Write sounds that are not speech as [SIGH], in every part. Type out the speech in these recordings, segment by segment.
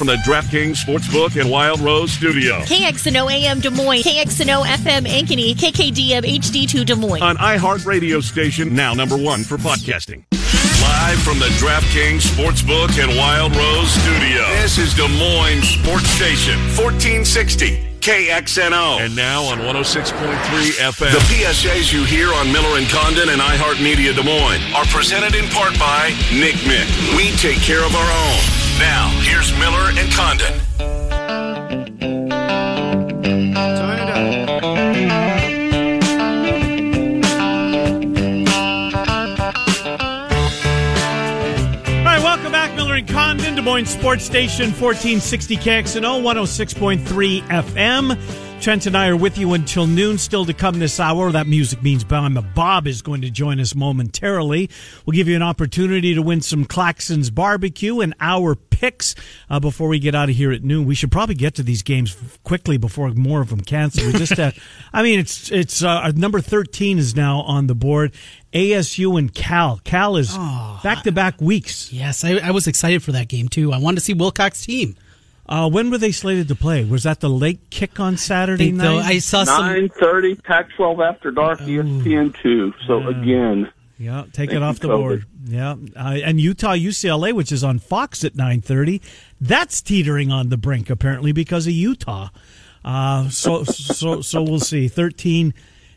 from the DraftKings Sportsbook and Wild Rose Studio. KXNO AM Des Moines, KXNO FM Ankeny, KKDM HD2 Des Moines. On iHeartRadio station, now number one for podcasting. Live from the DraftKings Sportsbook and Wild Rose Studio. This is Des Moines Sports Station, 1460. KXNO. And now on 106.3 FM. The PSAs you hear on Miller and Condon and iHeartMedia Des Moines are presented in part by Nick Mick. We take care of our own. Now, here's Miller and Condon. Des Moines Sports Station, 1460 KXNO, 106.3 FM. Trent and I are with you until noon. Still to come this hour. That music means Bob. Bob is going to join us momentarily. We'll give you an opportunity to win some Claxons barbecue and our picks uh, before we get out of here at noon. We should probably get to these games quickly before more of them cancel. We just, uh, [LAUGHS] I mean, it's it's uh, number thirteen is now on the board. ASU and Cal. Cal is back to back weeks. Yes, I, I was excited for that game too. I wanted to see Wilcox' team. Uh, when were they slated to play? Was that the late kick on Saturday think, night? though, I saw some. Nine thirty, Pac-12 after dark, E ESPN two. So again, Yeah, take it off the COVID. board. Yeah, uh, and Utah UCLA, which is on Fox at nine thirty, that's teetering on the brink apparently because of Utah. Uh, so so so we'll see. Thirteen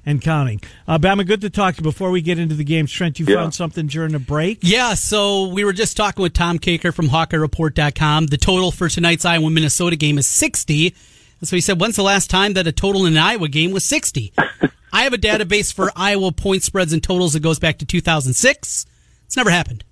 and counting. Uh, Bama, good to talk to you. Before we get into the games, Trent, you Yeah. found something during the break. Yeah, so we were just talking with Tom Kakert from HawkeyeReport.com. The total for tonight's Iowa Minnesota game is 60. And so he said, when's the last time that a total in an Iowa game was 60? [LAUGHS] I have a database for Iowa point spreads and totals that goes back to 2006. It's never happened.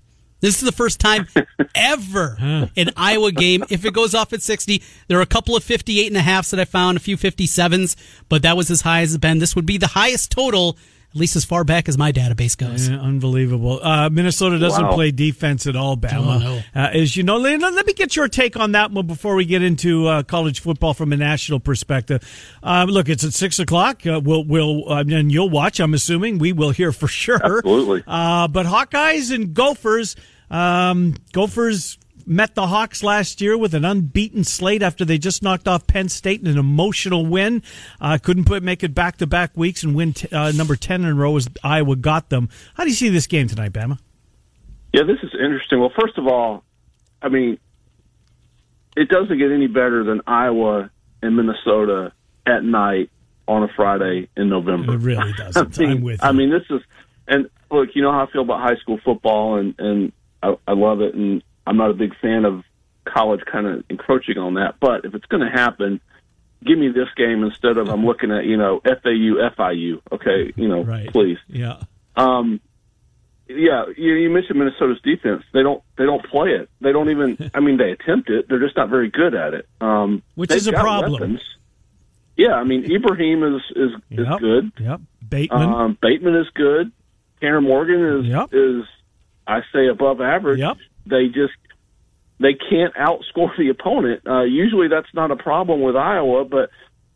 This is the first time [LAUGHS] ever an Iowa game. If it goes off at 60, there are a couple of 58 and a halfs that I found, a few 57s, but that was as high as it's been. This would be the highest total, at least as far back as my database goes. Yeah, unbelievable. Uh, Minnesota doesn't Wow. play defense at all, Bama. Oh, no. uh, as you know, let, let me get your take on that one before we get into uh, college football from a national perspective. Um, look, it's at six o'clock. Uh, we'll, we'll uh, and you'll watch. I'm assuming we will hear for sure. Absolutely. Uh, but Hawkeyes and Gophers. Um, Gophers met the Hawks last year with an unbeaten slate after they just knocked off Penn State in an emotional win. Uh, couldn't put make it back to back weeks and win t- uh, number ten in a row as Iowa got them. How do you see this game tonight, Bama? yeah, this is interesting. Well, first of all, I mean, it doesn't get any better than Iowa and Minnesota at night on a Friday in November. It really doesn't. [LAUGHS] I'm with you. I mean, this is, and look, you know how I feel about high school football, and and I, I love it, and I'm not a big fan of college kind of encroaching on that. But if it's going to happen, give me this game instead of I'm looking at you know FAU FIU. Okay, you know, Right. please. Yeah. Um, yeah, you, you mentioned Minnesota's defense. They don't they don't play it. They don't even. I mean, they attempt it. They're just not very good at it. Um, Which is a problem. weapons. Yeah, I mean, Ibrahim is is is good. Yep. Bateman. Um, Bateman is good. Tanner Morgan is Yep. is I say above average. Yep. They just they can't outscore the opponent. Uh, usually that's not a problem with Iowa, but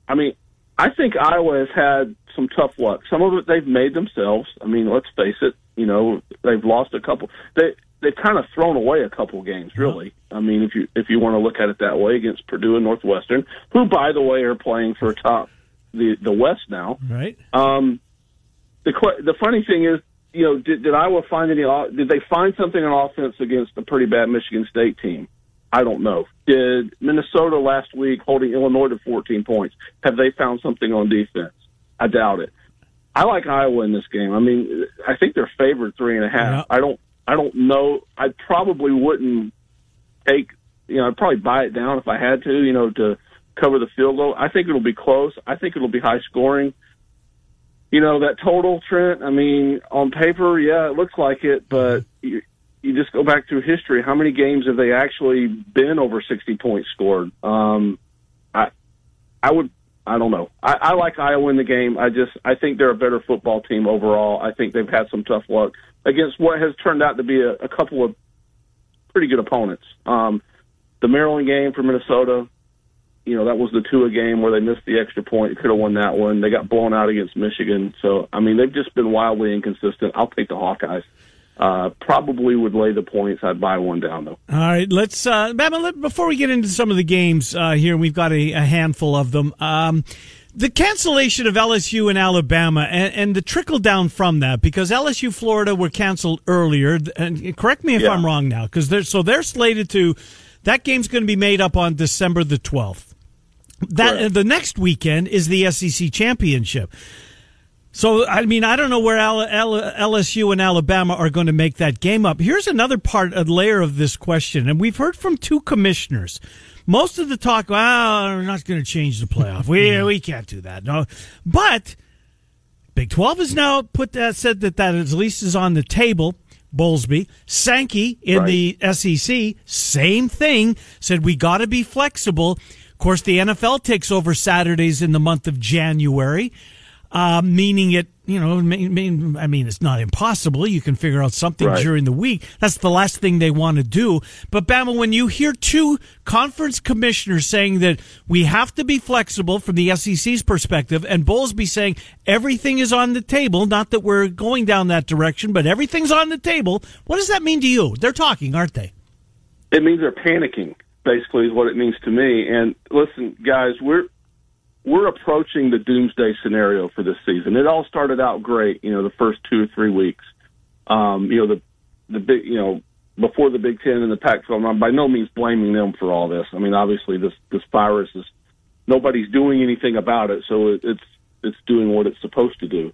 I mean, I think Iowa has had some tough luck. Some of it they've made themselves. I mean, let's face it. You know, they've lost a couple. They they've kind of thrown away a couple games. Really, I mean, if you if you want to look at it that way, against Purdue and Northwestern, who by the way are playing for top the the West now. right. Um, the the funny thing is, you know, did, did Iowa find any? Did they find something on offense against a pretty bad Michigan State team? I don't know. Did Minnesota last week holding Illinois to 14 points? Have they found something on defense? I doubt it. I like Iowa in this game. I mean, I think they're favored three and a half. Yeah. I don't. I don't know. I probably wouldn't take. You know, I'd probably buy it down if I had to. You know, to cover the field goal. I think it'll be close. I think it'll be high scoring you know that total Trent. I mean, on paper, yeah, it looks like it, but you, you just go back through history. How many games have they actually been over sixty points scored? Um, I, I would, I don't know. I, I like Iowa in the game. I just, I think they're a better football team overall. I think they've had some tough luck against what has turned out to be a, a couple of pretty good opponents. Um, the Maryland game for Minnesota, you know, that was the Tua game where they missed the extra point. Could have won that one. They got blown out against Michigan. So, I mean, they've just been wildly inconsistent. I'll take the Hawkeyes. Uh, probably would lay the points. I'd buy one down though. All right, let's uh, Bama, let, before we get into some of the games uh, here, we've got a, a handful of them. Um, the cancellation of LSU and Alabama and, and the trickle down from that because LSU Florida were canceled earlier. And correct me if Yeah. I'm wrong now, because they're so they're slated to. That game's going to be made up on December the 12th. That Correct. the next weekend is the SEC championship. So I mean, I don't know where LSU and Alabama are going to make that game up. Here's another part, a layer of this question, and we've heard from two commissioners. Most of the talk, well, we're not going to change the playoff. We mm-hmm. we can't do that. No, but Big Twelve has now put that said that that at least is on the table. Bowlesby, Sankey in the SEC, same thing. Said we got to be flexible. Of course, the NFL takes over Saturdays in the month of January, uh, meaning it. You know, mean, I mean, it's not impossible. You can figure out something Right. during the week. That's the last thing they want to do. But Bama, when you hear two conference commissioners saying that we have to be flexible from the SEC's perspective, and Bowlesby saying everything is on the table, not that we're going down that direction, but everything's on the table, what does that mean to you? They're talking, aren't they? It means they're panicking. Basically, is what it means to me. And listen, guys, we're we're approaching the doomsday scenario for this season. It all started out great, you know, the first two or three weeks. Um, you know, the the big, you know, before the Big Ten and the Pac-12. I'm by no means blaming them for all this. I mean, obviously, this this virus is nobody's doing anything about it, so it, it's it's doing what it's supposed to do.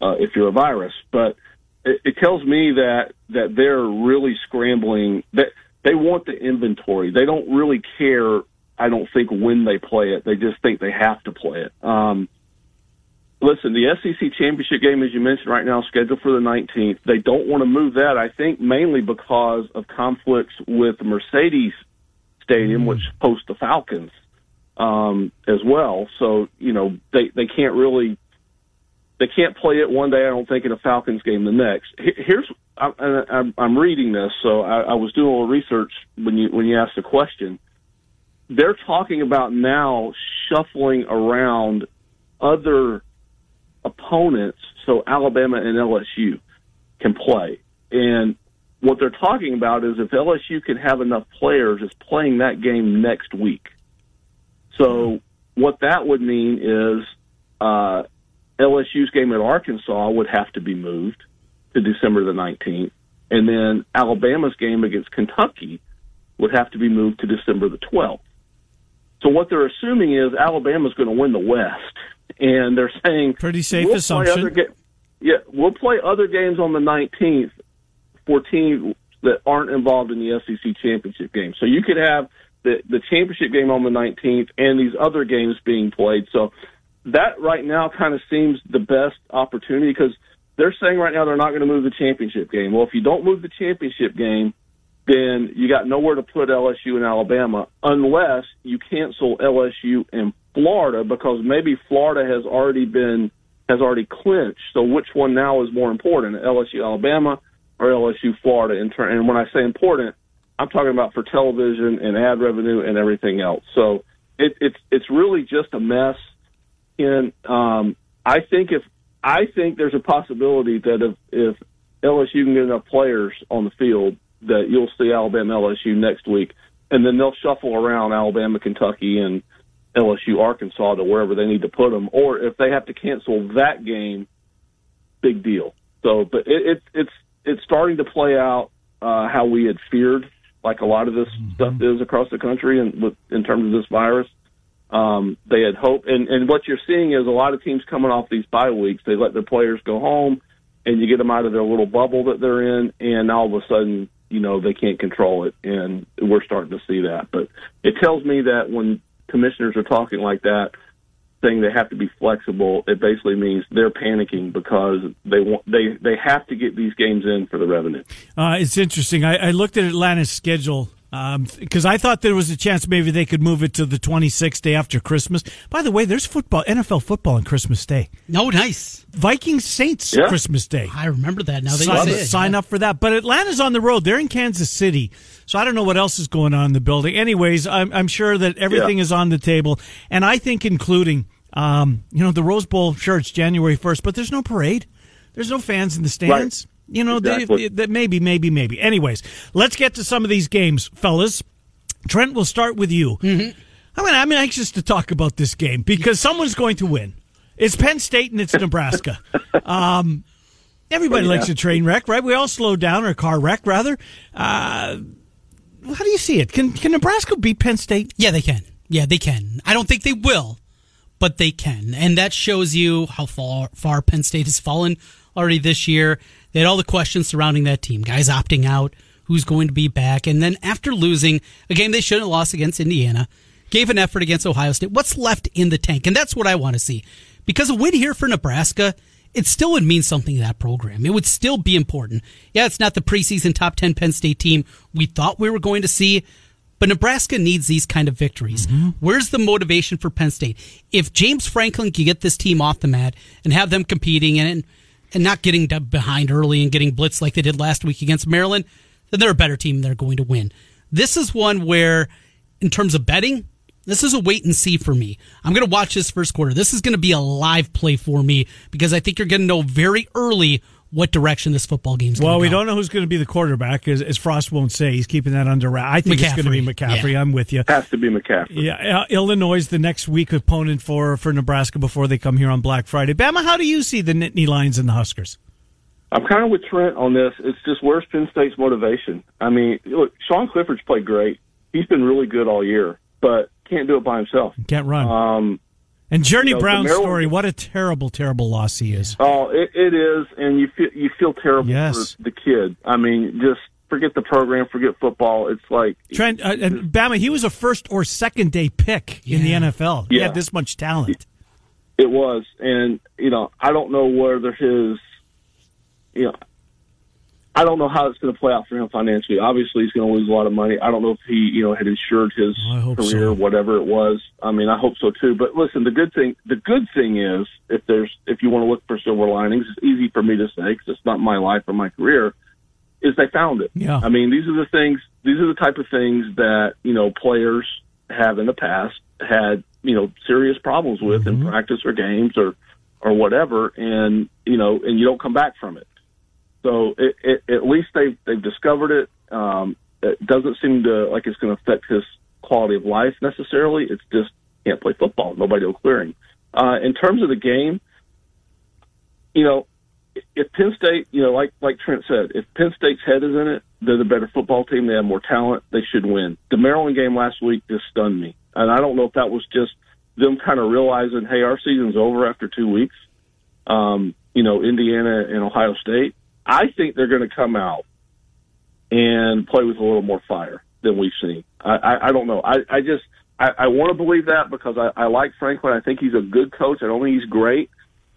Uh, if you're a virus, but it, it tells me that that they're really scrambling. That they want the inventory. They don't really care. I don't think when they play it. They just think they have to play it. Um, listen, the SEC championship game, as you mentioned, right now scheduled for the 19th. They don't want to move that. I think mainly because of conflicts with Mercedes Stadium, which hosts the Falcons um, as well. So you know they they can't really they can't play it one day. I don't think in a Falcons game the next. Here's I'm, I'm, I'm reading this, so I, I was doing a little research when you when you asked the question. They're talking about now shuffling around other opponents so Alabama and LSU can play. And what they're talking about is if LSU can have enough players is playing that game next week. So what that would mean is uh, LSU's game at Arkansas would have to be moved to December the 19th, and then Alabama's game against Kentucky would have to be moved to December the 12th. So what they're assuming is Alabama's going to win the West, and they're saying Pretty safe we'll play assumption. other ga- yeah, we'll play other games on the 19th for teams that aren't involved in the SEC championship game. So you could have the the championship game on the 19th and these other games being played. So that right now kind of seems the best opportunity because they're saying right now they're not going to move the championship game. Well, if you don't move the championship game, then you got nowhere to put LSU and Alabama unless you cancel LSU and Florida because maybe Florida has already been has already clinched. So which one now is more important, LSU Alabama or LSU Florida? In turn, and when I say important, I'm talking about for television and ad revenue and everything else. So it, it's it's really just a mess. And um, I think if I think there's a possibility that if if LSU can get enough players on the field, that you'll see Alabama LSU next week, and then they'll shuffle around Alabama, Kentucky, and LSU Arkansas to wherever they need to put them. Or if they have to cancel that game, big deal. So, but it, it, it's it's starting to play out uh, how we had feared, like a lot of this stuff is across the country, and with in terms of this virus. Um, they had hope, and and what you're seeing is a lot of teams coming off these bye weeks. They let their players go home, and you get them out of their little bubble that they're in, and all of a sudden, you know, they can't control it, and we're starting to see that. But it tells me that when commissioners are talking like that, saying they have to be flexible, it basically means they're panicking because they want they they have to get these games in for the revenue. Uh, it's interesting. I, I looked at Atlanta's schedule because I thought there was a chance maybe they could move it to the 26th day after Christmas. By the way, there's football, NFL football on Christmas Day. No, nice. Vikings Saints Yeah. Christmas Day. I remember that now. They sign, it. sign up for that. But Atlanta's on the road. They're in Kansas City. So I don't know what else is going on in the building. Anyways, I'm, I'm sure that everything Yeah. is on the table. And I think including, um, you know, the Rose Bowl, sure, it's January 1st, but there's no parade. There's no fans in the stands. You know, Exactly. they, they, maybe, maybe, maybe. Anyways, let's get to some of these games, fellas. Trent, we'll start with you. Mm-hmm. I mean, I'm anxious to talk about this game because someone's going to win. It's Penn State and it's Nebraska. [LAUGHS] Um, everybody Yeah. likes a train wreck, right? We all slow down or a car wreck, rather. Uh, how do you see it? Can can Nebraska beat Penn State? Yeah, they can. Yeah, they can. I don't think they will, but they can. And that shows you how far, far Penn State has fallen already this year. They had all the questions surrounding that team. Guys opting out, who's going to be back. And then after losing a game they shouldn't have lost against Indiana, gave an effort against Ohio State. What's left in the tank? And that's what I want to see. Because a win here for Nebraska, it still would mean something to that program. It would still be important. Yeah, it's not the preseason top 10 Penn State team we thought we were going to see, but Nebraska needs these kind of victories. Mm-hmm. Where's the motivation for Penn State? If James Franklin can get this team off the mat and have them competing in it and and not getting behind early and getting blitzed like they did last week against Maryland, then they're a better team they're going to win. This is one where, in terms of betting, this is a wait and see for me. I'm going to watch this first quarter. This is going to be a live play for me because I think you're going to know very early what direction this football game's going Well, to we go. don't know who's going to be the quarterback, as, as Frost won't say. He's keeping that under wrap. I think it's going to be McCaffrey. McCaffrey. Yeah. I'm with you. Has to be McCaffrey. Yeah, uh, Illinois is the next week opponent for for Nebraska before they come here on Black Friday. Bama, how do you see the Nittany Lions and the Huskers? I'm kind of with Trent on this. It's just where's Penn State's motivation? I mean, look, Sean Clifford's played great. He's been really good all year, but can't do it by himself. Can't run. Um, and Journey you know, Brown's Maryland- story. What a terrible, terrible loss he is. oh, it, it is, and you feel you feel terrible Yes. for the kid. I mean, just forget the program, forget football. It's like Trent uh, and Bama, he was a first or second day pick in the Yeah. NFL. He had this much talent. It was, and you know, I don't know whether his, you know, I don't know how it's going to play out for him financially. Obviously, he's going to lose a lot of money. I don't know if he, you know, had insured his career, so. whatever it was. I mean, I hope so too. But listen, the good thing, the good thing is, if there's, if you want to look for silver linings, it's easy for me to say because it's not my life or my career. Is they found it. Yeah. I mean, these are the things. These are the type of things that you know players have in the past had you know serious problems with Mm-hmm. in practice or games or or whatever, and you know, and you don't come back from it. So it, it, at least they've they've discovered it. Um, it doesn't seem to like it's going to affect his quality of life necessarily. It's just can't play football. Nobody will clear him. Uh, in terms of the game, you know, if Penn State, you know, like like Trent said, if Penn State's head is in it, they're the better football team. They have more talent. They should win. The Maryland game last week just stunned me, and I don't know if that was just them kind of realizing, hey, our season's over after two weeks. Um, you know, Indiana and Ohio State. I think they're going to come out and play with a little more fire than we've seen. I, I, I don't know. I, I just I, I want to believe that because I, I like Franklin. I think he's a good coach. I don't think he's great.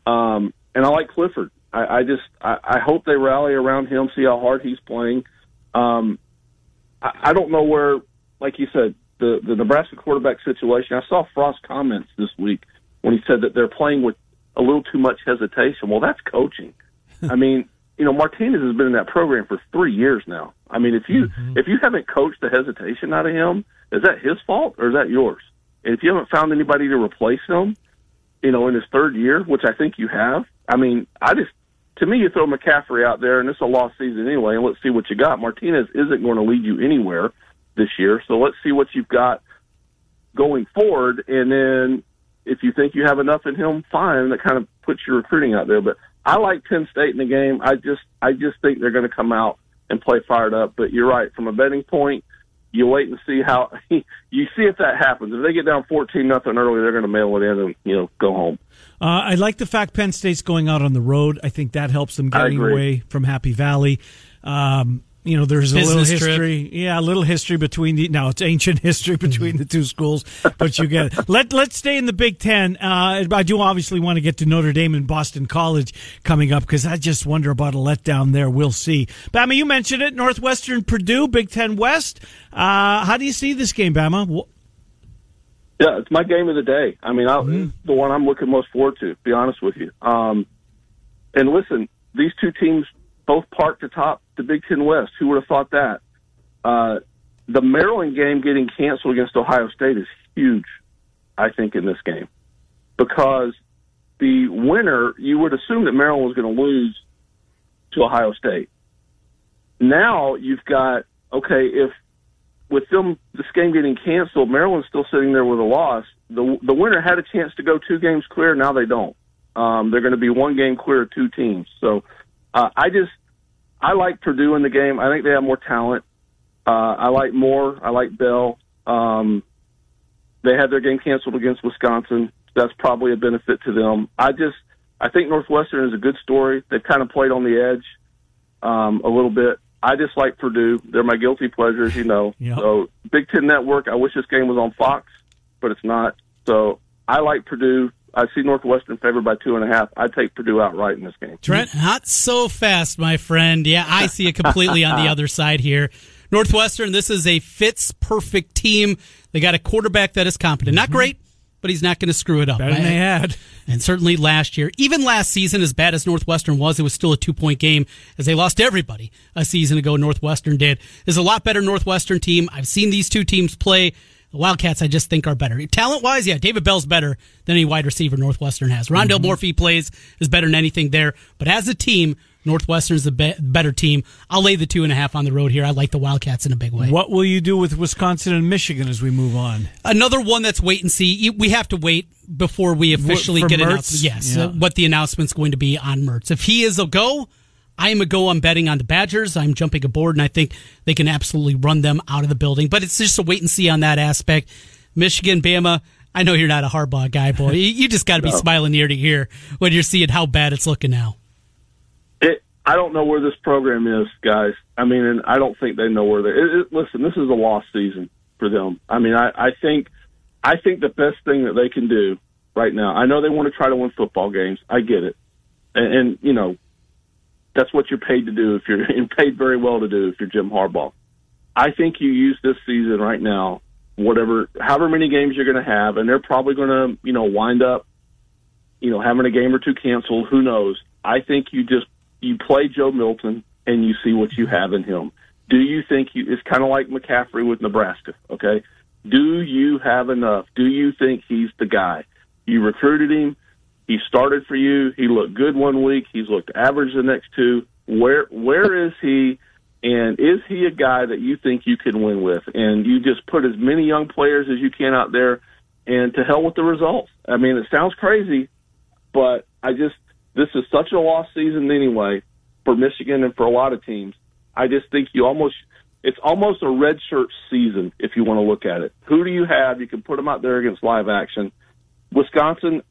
Um, and I like Clifford. I, I just I, I hope they rally around him, see how hard he's playing. Um, I, I don't know where, like you said, the the Nebraska quarterback situation. I saw Frost comments this week when he said that they're playing with a little too much hesitation. Well, that's coaching. I mean, you know, Martinez has been in that program for three years now. I mean, if you mm-hmm. if you haven't coached the hesitation out of him, is that his fault or is that yours? And if you haven't found anybody to replace him, you know, in his third year, which I think you have, I mean, I just to me, you throw McCaffrey out there, and it's a lost season anyway, and let's see what you got. Martinez isn't going to lead you anywhere this year, so let's see what you've got going forward, and then if you think you have enough in him, fine. That kind of puts your recruiting out there. But I like Penn State in the game. I just, I just think they're going to come out and play fired up. But you're right, from a betting point, you wait and see how [LAUGHS] you see if that happens. If they get down fourteen nothing early, they're going to mail it in and you know go home. Uh, I like the fact Penn State's going out on the road. I think that helps them getting away from Happy Valley. Um, you know, there's a little Business trip. history. Yeah, a little history between the. Now it's ancient [LAUGHS] history between the two schools, but you get it. [LAUGHS] Let Let's stay in the Big Ten. Uh, I do obviously want to get to Notre Dame and Boston College coming up because I just wonder about a letdown there. We'll see. Bama, you mentioned it. Northwestern, Purdue, Big Ten West. Uh, how do you see this game, Bama? Wh- Yeah, it's my game of the day. I mean, I, it's the one I'm looking most forward to. To be honest with you. Um, and listen, these two teams both parked atop the Big Ten West. Who would have thought that? Uh, the Maryland game getting canceled against Ohio State is huge. I think in this game because the winner, you would assume that Maryland was going to lose to Ohio State. Now you've got okay if with them this game getting canceled, Maryland's still sitting there with a loss. The the winner had a chance to go two games clear. Now they don't. Um, they're going to be one game clear of two teams. So uh, I just I like Purdue in the game. I think they have more talent. Uh, I like Moore. I like Bell. Um, they had their game canceled against Wisconsin. That's probably a benefit to them. I just I think Northwestern is a good story. They've kind of played on the edge um, a little bit. I just like Purdue. They're my guilty pleasures, you know. Yep. So Big Ten Network. I wish this game was on Fox, but it's not. So I like Purdue. I see Northwestern favored by two and a half. I'd take Purdue outright in this game. Trent? Not so fast, my friend. Yeah, I see it completely on the [LAUGHS] other side here. Northwestern, this is a fits perfect team. They got a quarterback that is competent. Not mm-hmm. great, but he's not going to screw it up. Better than they had. And certainly last year, even last season, as bad as Northwestern was, it was still a two point game as they lost everybody a season ago. Northwestern did. There's a lot better Northwestern team. I've seen these two teams play. The Wildcats, I just think, are better. Talent wise, yeah, David Bell's better than any wide receiver Northwestern has. Rondale Mm-hmm. Morphy plays is better than anything there. But as a team, Northwestern's the be- better team. I'll lay the two and a half on the road here. I like the Wildcats in a big way. What will you do with Wisconsin and Michigan as we move on? Another one that's wait and see. We have to wait before we officially for get announced. Yes, Yeah. what the announcement's going to be on Mertz. If he is a go, I am a go. I'm betting on the Badgers. I'm jumping aboard, and I think they can absolutely run them out of the building. But it's just a wait and see on that aspect. Michigan, Bama. I know you're not a Harbaugh guy, boy. You, just got to be [LAUGHS] smiling ear to ear when you're seeing how bad it's looking now. It, I don't know where this program is, guys. I mean, and I don't think they know where they. It, it, listen, this is a lost season for them. I mean, I, I think, I think the best thing that they can do right now. I know they want to try to win football games. I get it, and, and you know, that's what you're paid to do. If you're [LAUGHS] paid very well to do, if you're Jim Harbaugh, I think you use this season right now, whatever, however many games you're going to have, and they're probably going to, you know, wind up, you know, having a game or two canceled. Who knows? I think you just you play Joe Milton and you see what you have in him. Do you think you? It's kind of like McCaffrey with Nebraska. Okay, do you have enough? Do you think he's the guy? You recruited him. He started for you. He looked good one week. He's looked average the next two. Where where is he? And is he a guy that you think you can win with? And you just put as many young players as you can out there, and to hell with the results. I mean, it sounds crazy, but I just this is such a lost season anyway for Michigan and for a lot of teams. I just think you almost it's almost a red shirt season if you want to look at it. Who do you have? You can put them out there against live action. Wisconsin,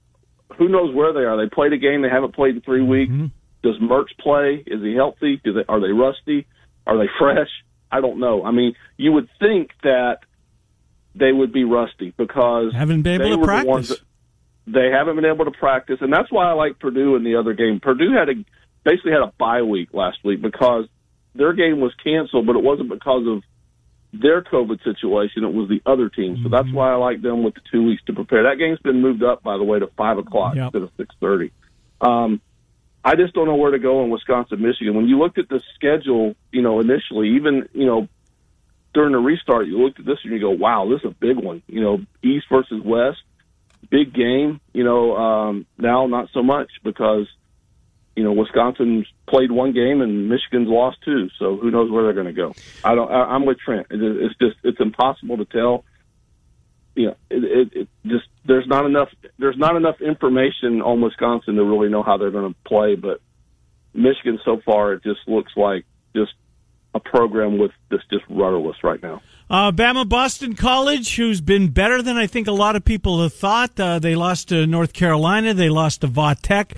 who knows where they are? They played a game they haven't played in 3 mm-hmm. weeks. Does Mertz play? Is he healthy? Do they are they rusty? Are they [LAUGHS] fresh? I don't know. I mean, you would think that they would be rusty because Haven't been able to the practice. that- they haven't been able to practice, and that's why I like Purdue in the other game. Purdue had a basically had a bye week last week because their game was canceled, but it wasn't because of their COVID situation. It was the other team, so Mm-hmm. that's why I like them with the two weeks to prepare. That game's been moved up, by the way, to five o'clock Yep. instead of six thirty. Um, I just don't know where to go in Wisconsin, Michigan. When you looked at the schedule, you know, initially, even you know during the restart, you looked at this and you go, "Wow, this is a big one." You know, East versus West, big game. You know, um, now not so much because you know Wisconsin's played one game and Michigan's lost two. So who knows where they're going to go? I don't. I, I'm with Trent. It, it's just it's impossible to tell. You know, it, it, it just there's not enough there's not enough information on Wisconsin to really know how they're going to play. But Michigan so far, it just looks like just a program with that's just rudderless right now. Uh, Bama Boston College, who's been better than I think a lot of people have thought. Uh, they lost to North Carolina. They lost to Va Tech.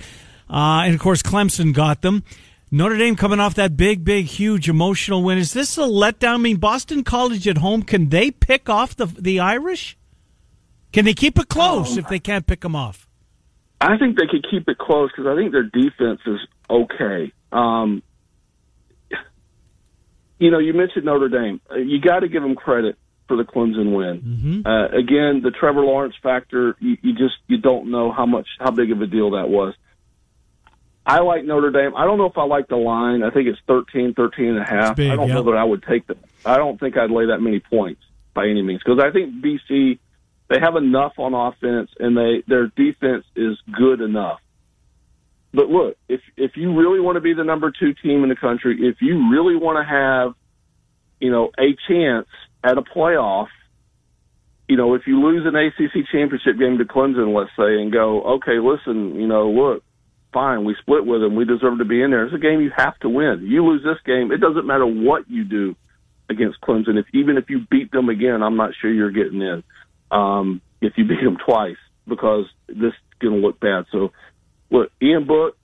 Uh, and of course, Clemson got them. Notre Dame coming off that big, big, huge emotional win. Is this a letdown? I mean, Boston College at home, can they pick off the, the Irish? Can they keep it close if they can't pick them off? I think they could keep it close because I think their defense is okay. Um, you know, you mentioned Notre Dame. Uh, You got to give them credit for the Clemson win. Uh, again, the Trevor Lawrence factor. You, you just you don't know how much how big of a deal that was. I like Notre Dame. I don't know if I like the line. I think it's 13, 13 and a half. big, I don't yeah. know that I would take the. I don't think I'd lay that many points by any means because I think BC they have enough on offense and they their defense is good enough but look, if if you really want to be the number two team in the country, if you really want to have, you know, a chance at a playoff, you know, if you lose an ACC championship game to Clemson, let's say, and go, okay, listen, you know, look, fine, we split with them, we deserve to be in there. It's a game you have to win. You lose this game, it doesn't matter what you do against Clemson. If even if you beat them again, I'm not sure you're getting in. Um, if you beat them twice, because this is going to look bad. So, look, Ian Book,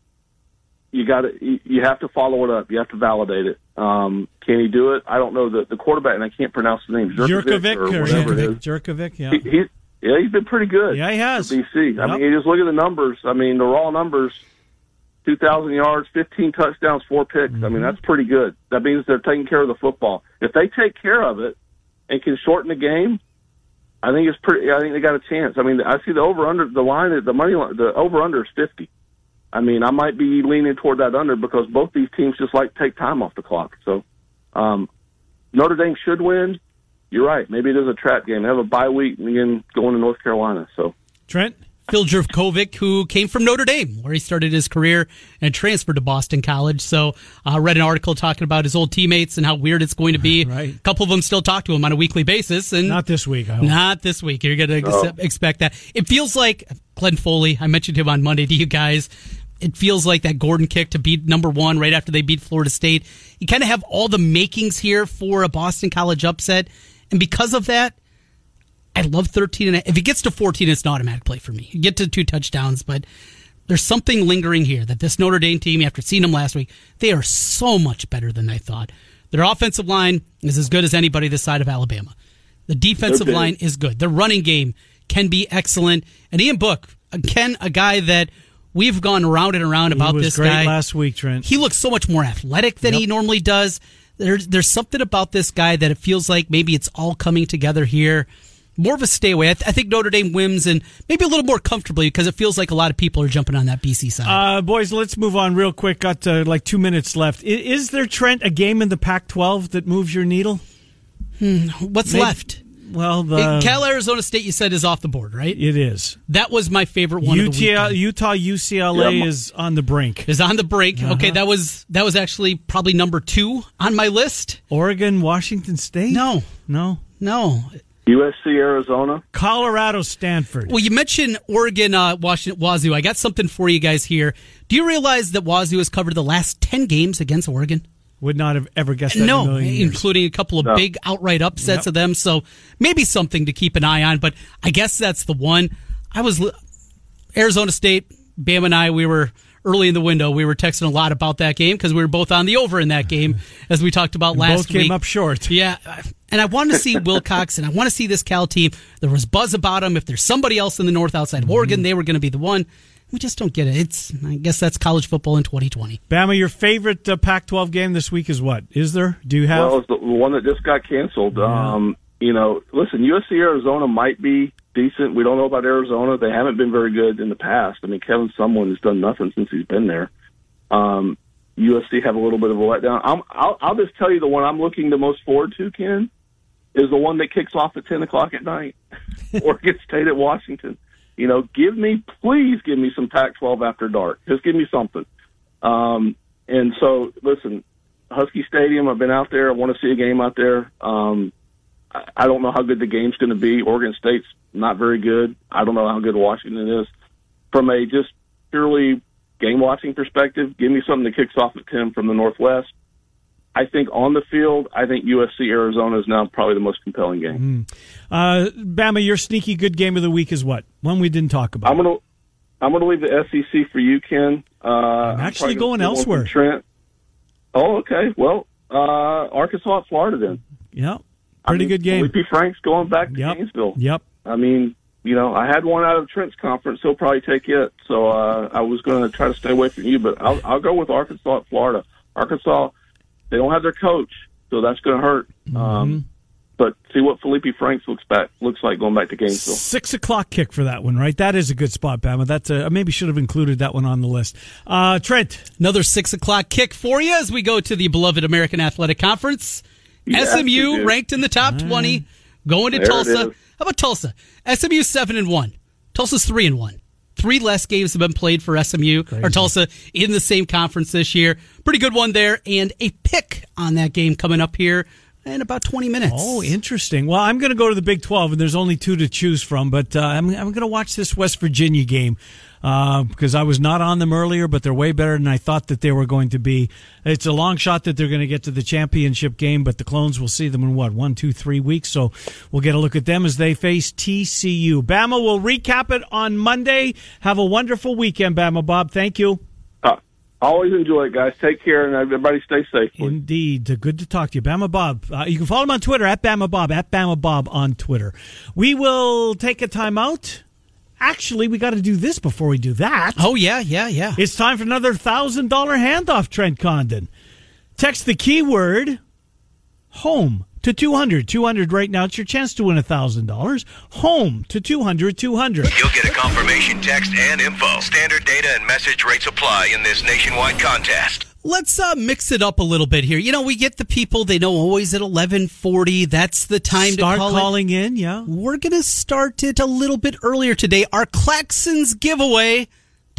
you got to you have to follow it up. You have to validate it. Um, can he do it? I don't know the the quarterback, and I can't pronounce the name. Jurkovec or or whatever it is. Jurkovec, yeah. He, he's yeah, he's been pretty good. Yeah, he has. BC. I mean, you just look at the numbers. I mean, the raw numbers: two thousand yards, fifteen touchdowns, four picks. I Mm-hmm. mean, that's pretty good. That means they're taking care of the football. If they take care of it and can shorten the game, I think it's pretty. I think they got a chance. I mean, I see the over under the line. The money line, the over under is fifty. I mean, I might be leaning toward that under because both these teams just like to take time off the clock. So, um, Notre Dame should win. You're right. Maybe it is a trap game. They have a bye week and again going to North Carolina. So. Trent? Phil Jurkovec, who came from Notre Dame, where he started his career and transferred to Boston College. So I uh, read an article talking about his old teammates and how weird it's going to be. [LAUGHS] Right. A couple of them still talk to him on a weekly basis. and Not this week, I. Not this week. You're going to expect that. It feels like Glenn Foley, I mentioned him on Monday to you guys. It feels like that Gordon kick to beat number one right after they beat Florida State. You kind of have all the makings here for a Boston College upset. And because of that, I love 13 and a, if he gets to 14 it's an automatic play for me. You get to two touchdowns, but there's something lingering here that this Notre Dame team after seeing them last week, they are so much better than I thought. Their offensive line is as good as anybody this side of Alabama. The defensive Okay. line is good. The running game can be excellent. And Ian Book, again, a guy that we've gone around and around about he was this great guy. last week, Trent. He looks so much more athletic than he normally does. There's there's something about this guy that it feels like maybe it's all coming together here. More of a stay away. I, th- I think Notre Dame wins and maybe a little more comfortably because it feels like a lot of people are jumping on that BC side. Uh, boys, let's move on real quick. Got uh, like two minutes left. I- Is there, Trent, a game in the Pac 12 that moves your needle? What's maybe- left? Well, the. Cal Arizona State, you said is off the board, right? it is. That was my favorite one. of the Utah UCLA Yeah, is on the brink. is on the brink. Uh-huh. Okay, that was that was actually probably number two on my list. Oregon, Washington State? No, No. no. USC, Arizona. Colorado, Stanford. Well, you mentioned Oregon, uh, Washington, Wazoo. I got something for you guys here. Do you realize that Wazoo has covered the last ten games against Oregon? Would not have ever guessed that in a No, million years. including a couple of No. big outright upsets Yep. of them. So maybe something to keep an eye on. But I guess that's the one. I was Arizona State, Bam and I. We were early in the window. We were texting a lot about that game because we were both on the over in that game, [LAUGHS] as we talked about And last both came week. up short. Yeah, and I want to see [LAUGHS] Wilcox, and I want to see this Cal team. There was buzz about them. If there's somebody else in the north outside of Oregon, they were going to be the one. We just don't get it. It's I guess that's college football in 2020. Bama, your favorite uh, Pac 12 game this week is what? Is there? Do you have? Well, it's the one that just got canceled. Um, you know, listen, USC Arizona might be decent. We don't know about Arizona. They haven't been very good in the past. I mean, Kevin Sumlin has done nothing since he's been there. Um, USC have a little bit of a letdown. I'm, I'll, I'll just tell you the one I'm looking the most forward to, Ken, is the one that kicks off at 10 o'clock at night. [LAUGHS] Oregon State at Washington. You know, give me, please give me some Pac-12 after dark. Just give me something. Um, and so, listen, Husky Stadium. I've been out there. I want to see a game out there. Um, I, don't know how good the game's going to be. Oregon State's not very good. I don't know how good Washington is. From a just purely game watching perspective, give me something that kicks off at ten from the Northwest. I think on the field, I think USC Arizona is now probably the most compelling game. Uh, Bama, your sneaky good game of the week is what? One we didn't talk about. I'm gonna I'm gonna leave the SEC for you, Ken. Uh, I'm actually gonna going steal one from elsewhere. Trent. Oh, okay. Well, uh, Arkansas at Florida then. yeah. I Pretty mean, good game. Feleipe Frank's going back to Yep. Gainesville. Yep. I mean, you know, I had one out of Trent's conference. He'll probably take it. So uh, I was going to try to stay away from you, but I'll, I'll go with Arkansas at Florida. Arkansas, they don't have their coach, so that's going to hurt. Mm-hmm. Um, but see what Feleipe Franks looks back looks like going back to Gainesville. Six o'clock kick for that one, right? That is a good spot, Bama. That's a, I maybe should have included that one on the list. Uh, Trent, Another six o'clock kick for you as we go to the beloved American Athletic Conference. Yes, SMU ranked in the top twenty, going to There Tulsa. How about Tulsa? SMU seven and one. Tulsa's three and one. Three less games have been played for SMU or Tulsa in the same conference this year. Pretty good one there, and a pick on that game coming up here in about 20 minutes. Oh, interesting. Well, I'm going to go to the Big 12, and there's only two to choose from, but uh, I'm, I'm going to watch this West Virginia game uh, because I was not on them earlier, but they're way better than I thought that they were going to be. It's a long shot that they're going to get to the championship game, but the Clones will see them in what, one, two, three weeks. So we'll get a look at them as they face TCU. Bama will recap it on Monday. Have a wonderful weekend, Bama Bob. Thank you. Uh, always enjoy it, guys. Take care, and everybody stay safe. please. Indeed. Good to talk to you. Bama Bob. Uh, you can follow him on Twitter at Bama Bob, at Bama Bob on Twitter. We will take a timeout. Actually, we got to do this before we do that. Oh, yeah, yeah, yeah. It's time for another $1,000 handoff, Trent Condon. Text the keyword home to 200. 200 right now. It's your chance to win $1,000. Home to 200, 200. You'll get a confirmation text and info. Standard data and message rates apply in this nationwide contest. Let's uh, mix it up a little bit here. You know, we get the people they know always at eleven forty. That's the time Start to call it. calling in, yeah. We're gonna start it a little bit earlier today. Our Claxons giveaway.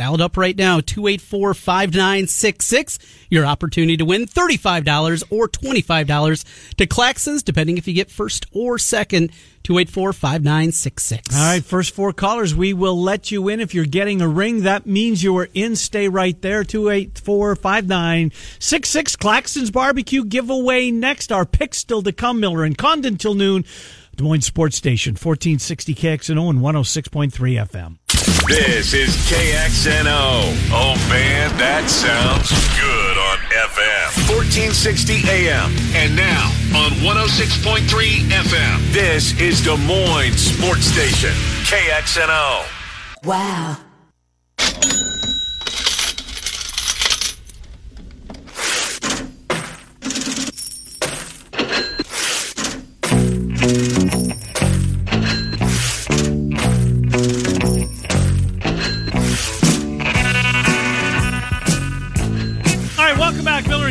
Dialed up right now, 284-5966. Your opportunity to win $35 or $25 to Claxons, depending if you get first or second, 284-5966. All right, first four callers, we will let you in. If you're getting a ring, that means you are in. Stay right there. 284 5966. Claxton's Barbecue giveaway next. Our picks still to come. Miller and Condon till noon. Des Moines Sports Station, 1460 KXNO and 106.3 FM. This is KXNO. Oh man, that sounds good on FM. 1460 AM. And now on 106.3 FM. This is Des Moines Sports Station. KXNO. Wow.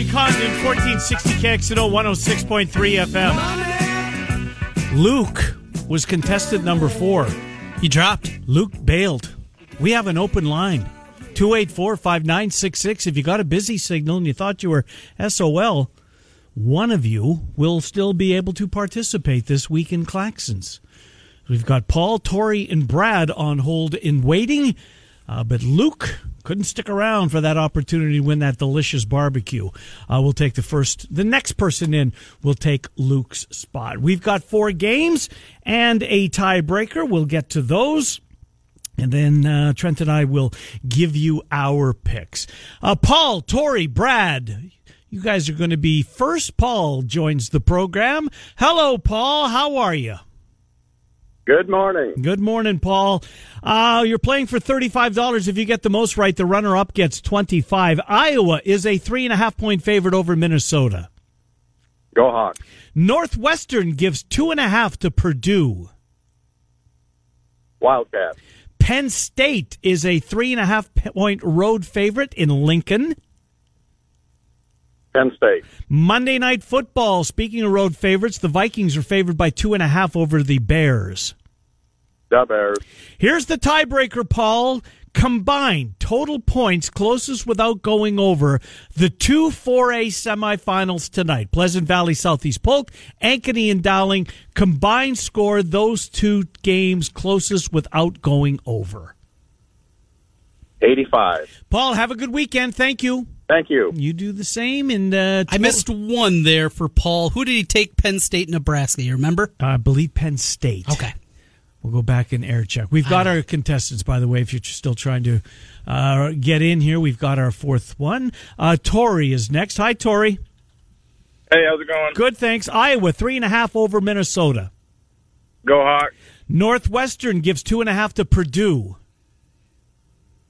Condon, 1460 KXNO, 106.3 FM. Luke was contestant number four. He dropped. Luke bailed. We have an open line. 284 5966. If you got a busy signal and you thought you were SOL, one of you will still be able to participate this week in Claxons. We've got Paul, Tori, and Brad on hold in waiting, uh, but Luke couldn't stick around for that opportunity to win that delicious barbecue. Uh, we'll take the first, the next person in will take Luke's spot. We've got four games and a tiebreaker. We'll get to those. And then uh, Trent and I will give you our picks. Uh, Paul, Tori, Brad, you guys are going to be first. Paul joins the program. Hello, Paul. How are you? Good morning. Good morning, Paul. Uh, you're playing for $35. If you get the most right, the runner up gets 25 Iowa is a three and a half point favorite over Minnesota. Go Hawks. Northwestern gives two and a half to Purdue. Wildcat. Penn State is a three and a half point road favorite in Lincoln. Penn State. Monday Night Football. Speaking of road favorites, the Vikings are favored by two and a half over the Bears. The Bears. Here's the tiebreaker, Paul. Combined total points closest without going over the two 4A semifinals tonight. Pleasant Valley Southeast Polk, Ankeny and Dowling combined score those two games closest without going over. 85. Paul, have a good weekend. Thank you. Thank you. You do the same. And uh, I missed one there for Paul. Who did he take Penn State, Nebraska? You remember? I believe Penn State. Okay. We'll go back and air check. We've got our contestants, by the way, if you're still trying to uh, get in here. We've got our fourth one. Uh, Tori is next. Hi, Tori. Hey, how's it going? Good, thanks. Iowa, three and a half over Minnesota. Go Hawks. Northwestern gives two and a half to Purdue.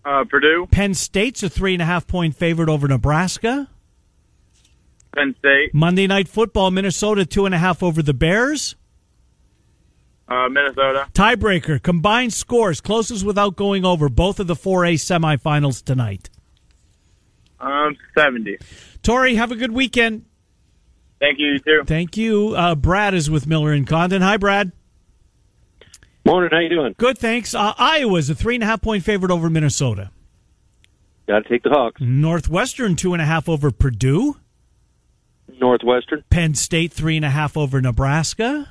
Uh, Purdue. Penn State's a three and a half point favorite over Nebraska. Penn State. Monday Night Football, Minnesota, two and a half over the Bears. Uh, Minnesota. Tiebreaker, combined scores, closest without going over both of the 4A semifinals tonight. Um, 70. Tori, have a good weekend. Thank you, you too. Thank you. Uh, Brad is with Miller and Condon. Hi, Brad. Morning, how you doing? Good, thanks. Uh, Iowa's a three and a half point favorite over Minnesota. Got to take the Hawks. Northwestern two and a half over Purdue. Northwestern. Penn State three and a half over Nebraska.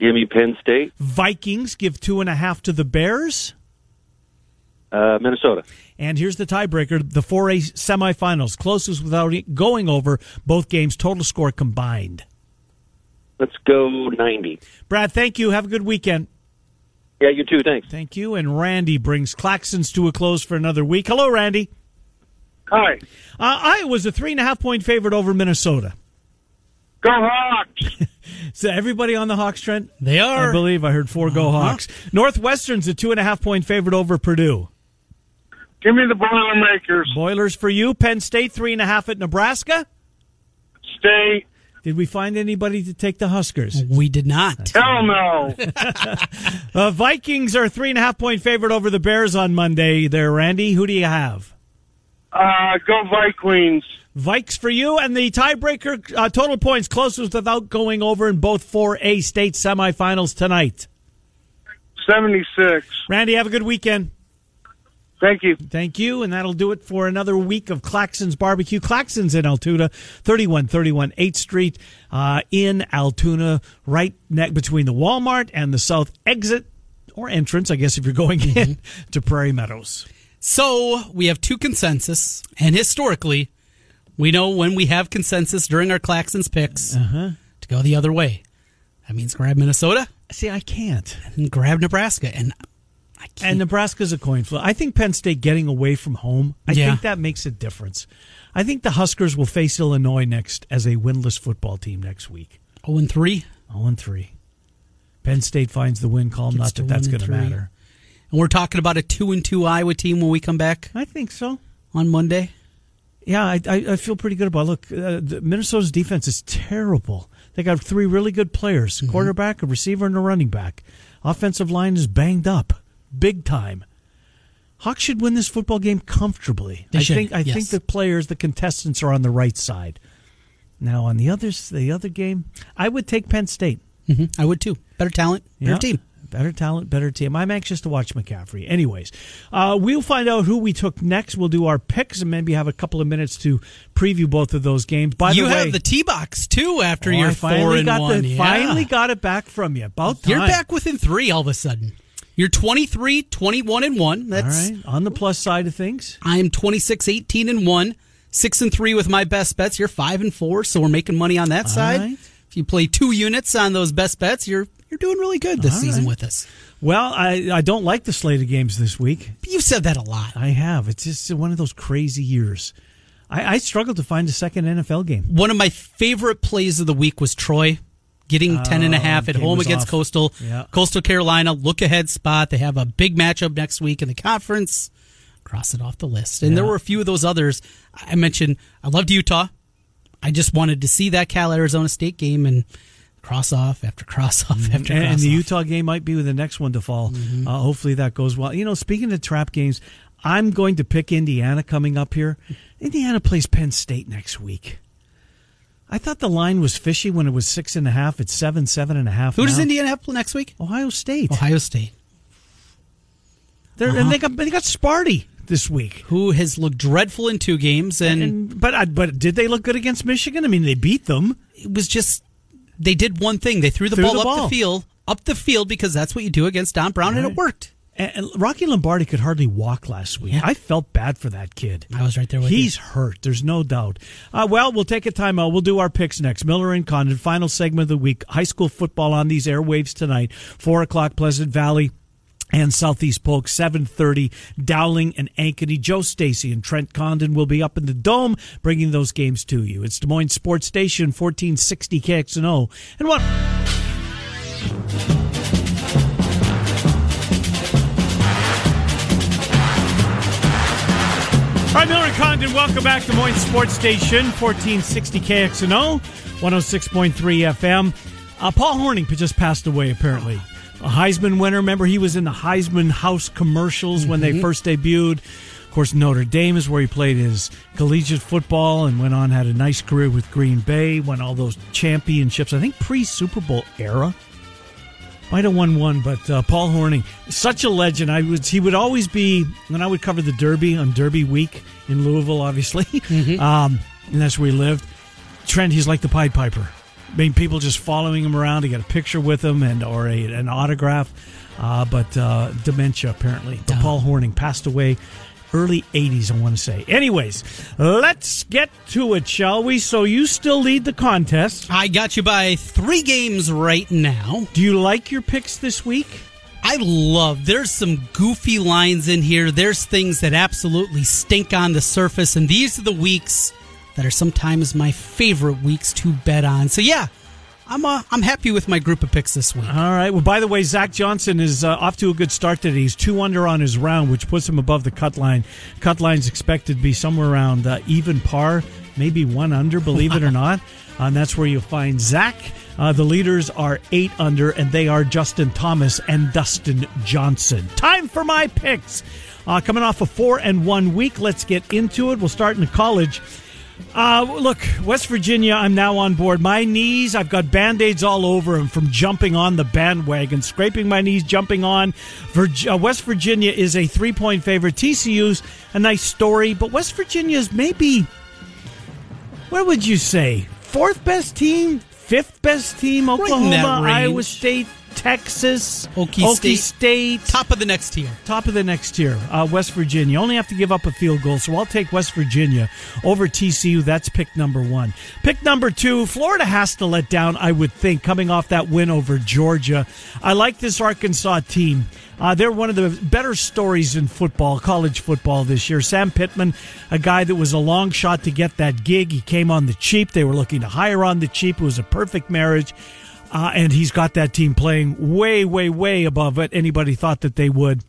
Give me Penn State. Vikings give two and a half to the Bears. Uh, Minnesota. And here's the tiebreaker: the 4A semifinals, closest without going over both games. Total score combined. Let's go 90. Brad, thank you. Have a good weekend. Yeah, you too. Thanks. Thank you. And Randy brings Claxons to a close for another week. Hello, Randy. Hi. Uh, Iowa's a three and a half point favorite over Minnesota. Go Hawks! [LAUGHS] So everybody on the Hawks, Trent? They are. I believe I heard 4 go Hawks. Northwestern's a two and a half point favorite over Purdue. Give me the Boilermakers. Boilers for you. Penn State three and a half at Nebraska. State. Did we find anybody to take the Huskers? We did not. Hell no. [LAUGHS] [LAUGHS] Uh, Vikings are three and a half point favorite over the Bears on Monday. There, Randy. Who do you have? Uh, go Vikings. Vikes for you, and the tiebreaker uh, total points closest without going over in both 4A state semifinals tonight. 76. Randy, have a good weekend. Thank you. Thank you, and that'll do it for another week of Claxon's Barbecue. Claxon's in Altoona, 3131 8th Street uh, in Altoona, right neck between the Walmart and the south exit or entrance, I guess, if you're going in to Prairie Meadows. So we have two consensus, and historically, we know when we have consensus during our Claxons picks Uh-huh. to go the other way. That means grab Minnesota See, I can't. and grab Nebraska, and I can't. And Nebraska's a coin flip. I think Penn State getting away from home, I Yeah. think that makes a difference. I think the Huskers will face Illinois next as a winless football team next week. 0 and 3. 0 and 3. Penn State finds the win column. Gets Not that that's going to matter. And we're talking about a 2 and 2 Iowa team when we come back I think so. on Monday. Yeah, I, I, I feel pretty good about. It. Look, uh, the Minnesota's defense is terrible. They got three really good players: Mm-hmm. quarterback, a receiver, and a running back. Offensive line is banged up, big time. Hawks should win this football game comfortably. They I should, think. I yes. think the players, the contestants, are on the right side. Now, on the others, the other game, I would take Penn State. hmm I would too. Better talent, better Yeah. team. Better talent, better team. I'm anxious to watch McCaffrey. Anyways, uh, we'll find out who we took next. We'll do our picks and maybe have a couple of minutes to preview both of those games. By you the way, have the T box too after oh, your I finally four and got one. The, Yeah. Finally got it back from you. About time. You're back within three all of a sudden. You're 23, 21 and one. That's right. On the plus side of things. I'm 26, 18 and one, six and three with my best bets. You're five and four, so we're making money on that side. right. If you play two units on those best bets, you're you're doing really good this All season right. with us. Well, I, I don't like the slate of games this week. You've said that a lot. I have. It's just one of those crazy years. I, I struggled to find a second NFL game. One of my favorite plays of the week was Troy getting 10 and a half at home against off. Coastal. Yeah. Coastal Carolina, look ahead spot. They have a big matchup next week in the conference. Cross it off the list. And there were a few of those others. I mentioned I loved Utah. I just wanted to see that Cal Arizona State game and cross off after cross off after and, cross and the. Utah game might be with the next one to fall. Uh, hopefully that goes well. You know, speaking of trap games, I'm going to pick Indiana coming up here. Indiana plays Penn State next week. I thought the line was fishy when it was six and a half. It's seven, seven and a half. Who does. Indiana have next week? Ohio State. Ohio State. They're, Uh-huh. And they got they got Sparty this week. Who has looked dreadful in two games and, And, but I- but did they look good against Michigan? I mean, they beat them. it was just they did one thing. They threw the Threw ball the up the field, up the field because that's what you do against Don Brown, and it worked. And Rocky Lombardi could hardly walk last week. Yeah. I felt bad for that kid. I was right there with him. He's you. hurt. There's no doubt. Uh, well, we'll take a timeout. We'll do our picks next. Miller and Condon, final segment of the week. High school football on these airwaves tonight. Four o'clock, Pleasant Valley. And Southeast Polk, 7.30, Dowling and Ankeny. Joe Stacy and Trent Condon will be up in the Dome bringing those games to you. It's Des Moines Sports Station, 1460 KXNO. And what... All right, Miller and Condon, welcome back to Des Moines Sports Station, 1460 KXNO, 106.3 FM. Uh, Paul Horning just passed away, apparently. A Heisman winner. Remember, he was in the Heisman House commercials when they first debuted. Of course, Notre Dame is where he played his collegiate football and went on, had a nice career with Green Bay, won all those championships, I think pre Super Bowl era. Might have won one, but uh, Paul Hornung, such a legend. I was he would always be when I would cover the Derby on Derby week in Louisville, obviously, [LAUGHS] um, and that's where he lived. Trent, he's like the Pied Piper. I mean, people just following him around to get a picture with him and or a, an autograph. Uh, but uh, dementia apparently. But Paul Hornung passed away early 80s, I want to say. Anyways, let's get to it, shall we? So you still lead the contest. I got you by three games right now. Do you like your picks this week? I love. There's some goofy lines in here. There's things that absolutely stink on the surface, and these are the weeks that are sometimes my favorite weeks to bet on. So yeah, I'm uh, I'm happy with my group of picks this week. All right. Well, by the way, Zach Johnson is uh, off to a good start today. He's two under on his round, which puts him above the cut line. Cut line's expected to be somewhere around uh, even par, maybe one under, believe it or [LAUGHS] not. And that's where you'll find Zach. Uh, the leaders are eight under, and they are Justin Thomas and Dustin Johnson. Time for my picks. Uh, coming off a four and one week, let's get into it. We'll start in the college. Uh, look, West Virginia, I'm now on board. My knees, I've got band aids all over them from jumping on the bandwagon, scraping my knees, jumping on. Virg- uh, West Virginia is a three point favorite. TCU's a nice story, but West Virginia's maybe, what would you say, fourth best team, fifth best team? Oklahoma, range. Iowa State, Texas, Okie State. State. Top of the next tier. Top of the next tier, uh, West Virginia. Only have to give up a field goal, so I'll take West Virginia over TCU. That's pick number one. Pick number two, Florida has to let down, I would think, coming off that win over Georgia. I like this Arkansas team. Uh, they're one of the better stories in football, college football this year. Sam Pittman, a guy that was a long shot to get that gig. He came on the cheap. They were looking to hire on the cheap. It was a perfect marriage. Uh, and he's got that team playing way, way, way above what anybody thought that they would.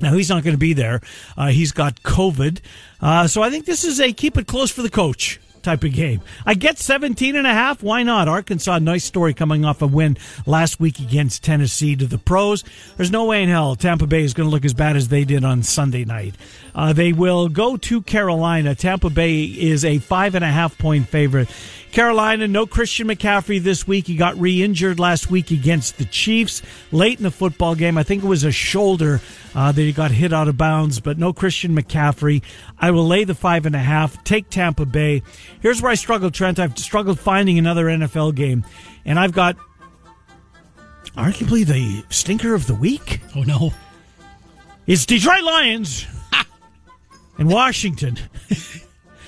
Now he's not going to be there. Uh, he's got COVID. Uh, so I think this is a keep it close for the coach type of game. I get 17 and a half. Why not? Arkansas, nice story coming off a win last week against Tennessee to the pros. There's no way in hell Tampa Bay is going to look as bad as they did on Sunday night. Uh, they will go to Carolina. Tampa Bay is a five and a half point favorite. Carolina, no Christian McCaffrey this week. He got re injured last week against the Chiefs late in the football game. I think it was a shoulder uh, that he got hit out of bounds, but no Christian McCaffrey. I will lay the five and a half, take Tampa Bay. Here's where I struggle, Trent. I've struggled finding another NFL game, and I've got arguably the stinker of the week. Oh no. It's Detroit Lions and Washington. [LAUGHS]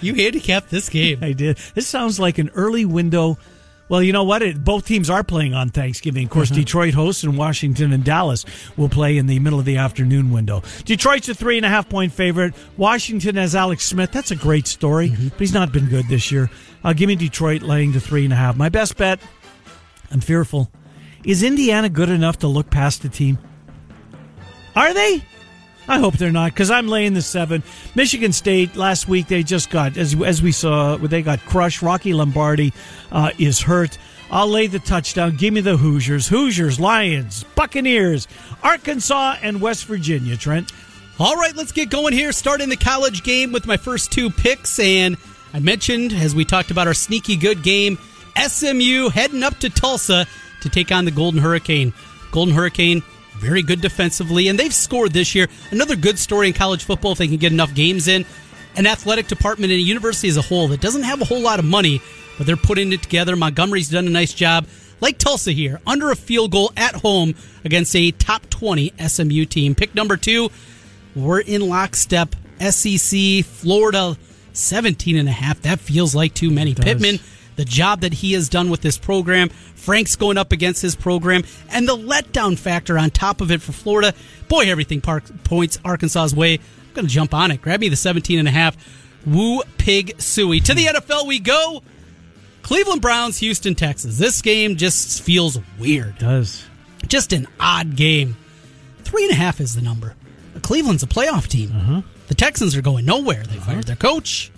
You handicapped this game. I did. This sounds like an early window. Well, you know what? It, both teams are playing on Thanksgiving. Of course, Detroit hosts and Washington and Dallas will play in the middle of the afternoon window. Detroit's a three and a half point favorite. Washington has Alex Smith. That's a great story, but he's not been good this year. Uh, give me Detroit laying the three and a half. My best bet, I'm fearful. Is Indiana good enough to look past the team? Are they? I hope they're not because I'm laying the seven. Michigan State last week they just got as as we saw they got crushed. Rocky Lombardi uh, is hurt. I'll lay the touchdown. Give me the Hoosiers, Hoosiers, Lions, Buccaneers, Arkansas, and West Virginia. Trent. All right, let's get going here. Starting the college game with my first two picks. And I mentioned, as we talked about our sneaky good game, SMU heading up to Tulsa to take on the Golden Hurricane. Golden Hurricane, very good defensively, and they've scored this year. Another good story in college football if they can get enough games in. An athletic department and a university as a whole that doesn't have a whole lot of money, but they're putting it together. Montgomery's done a nice job. Like Tulsa here, under a field goal at home against a top 20 SMU team. Pick number two, we're in lockstep. SEC, Florida, 17 and a half. That feels like too many. Pittman, the job that he has done with this program. Frank's going up against his program, and the letdown factor on top of it for Florida. Boy, everything park, points Arkansas's way. I'm going to jump on it. Grab me the 17 and a half. Woo pig sooie. To the NFL we go. Cleveland Browns, Houston, Texas. This game just feels weird. Does Just an odd game. Three and a half is the number. Cleveland's a playoff team. Uh-huh. The Texans are going nowhere. They uh-huh. fired their coach.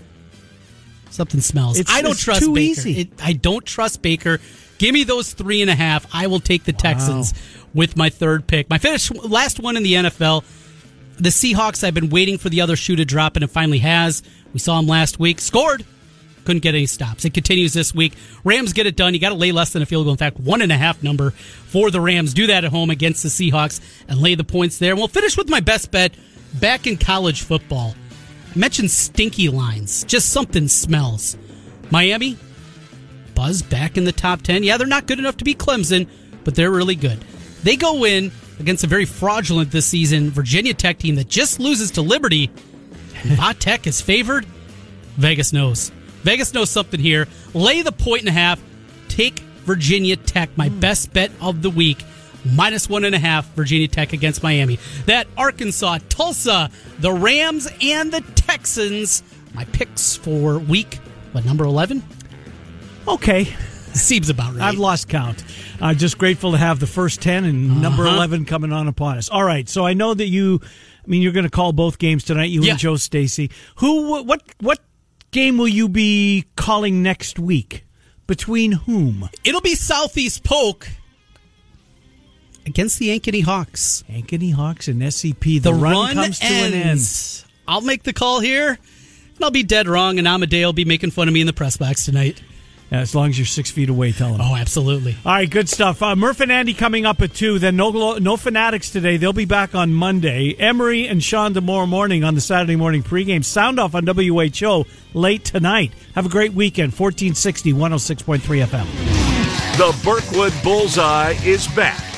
Something smells. It's- I don't trust too Baker. easy. It- I don't trust Baker. Give me those three and a half. I will take the Texans with my third pick. My finish last one in the NFL. The Seahawks. I've been waiting for the other shoe to drop, and it finally has. We saw him last week. Scored. couldn't get any stops. It continues this week. Rams get it done. You got to lay less than a field goal. In fact, one and a half number for the Rams. Do that at home against the Seahawks and lay the points there. And we'll finish with my best bet back in college football. I mentioned stinky lines. Just something smells. Miami, Buzz back in the top 10. Yeah, they're not good enough to be Clemson, but they're really good. They go in against a very fraudulent this season Virginia Tech team that just loses to Liberty. [LAUGHS] Va Tech is favored. Vegas knows. Vegas knows something here. Lay the point and a half. Take Virginia Tech, my hmm. best bet of the week. Minus one and a half, Virginia Tech against Miami. That Arkansas, Tulsa, the Rams, and the Texans. My picks for week, what, number 11? Okay. Seems about right. I've lost count. Uh, just grateful to have the first 10 and number Uh-huh. 11 coming on upon us. All right. So I know that you, I mean, you're going to call both games tonight, you Yeah. and Joe Stacy. Who, what, what game will you be calling next week? Between whom? It'll be Southeast Polk against the Ankeny Hawks. Ankeny Hawks and SCP. The, run, comes to an end. I'll make the call here, and I'll be dead wrong, and Amadeo will be making fun of me in the press box tonight. Yeah, as long as you're six feet away, tell him. Oh, absolutely. All right, good stuff. Uh, Murph and Andy coming up at 2. Then no, no Fanatics today. They'll be back on Monday. Emery and Sean tomorrow morning on the Saturday morning pregame. Sound off on WHO late tonight. Have a great weekend. 1460, 106.3 FM. The Berkwood Bullseye is back.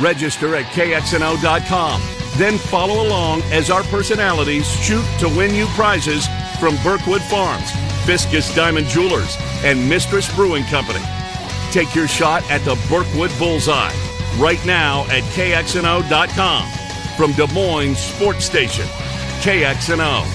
Register at kxno.com. Then follow along as our personalities shoot to win you prizes from Berkwood Farms, Fiscus Diamond Jewelers, and Mistress Brewing Company. Take your shot at the Berkwood Bullseye right now at kxno.com from Des Moines Sports Station. KXNO.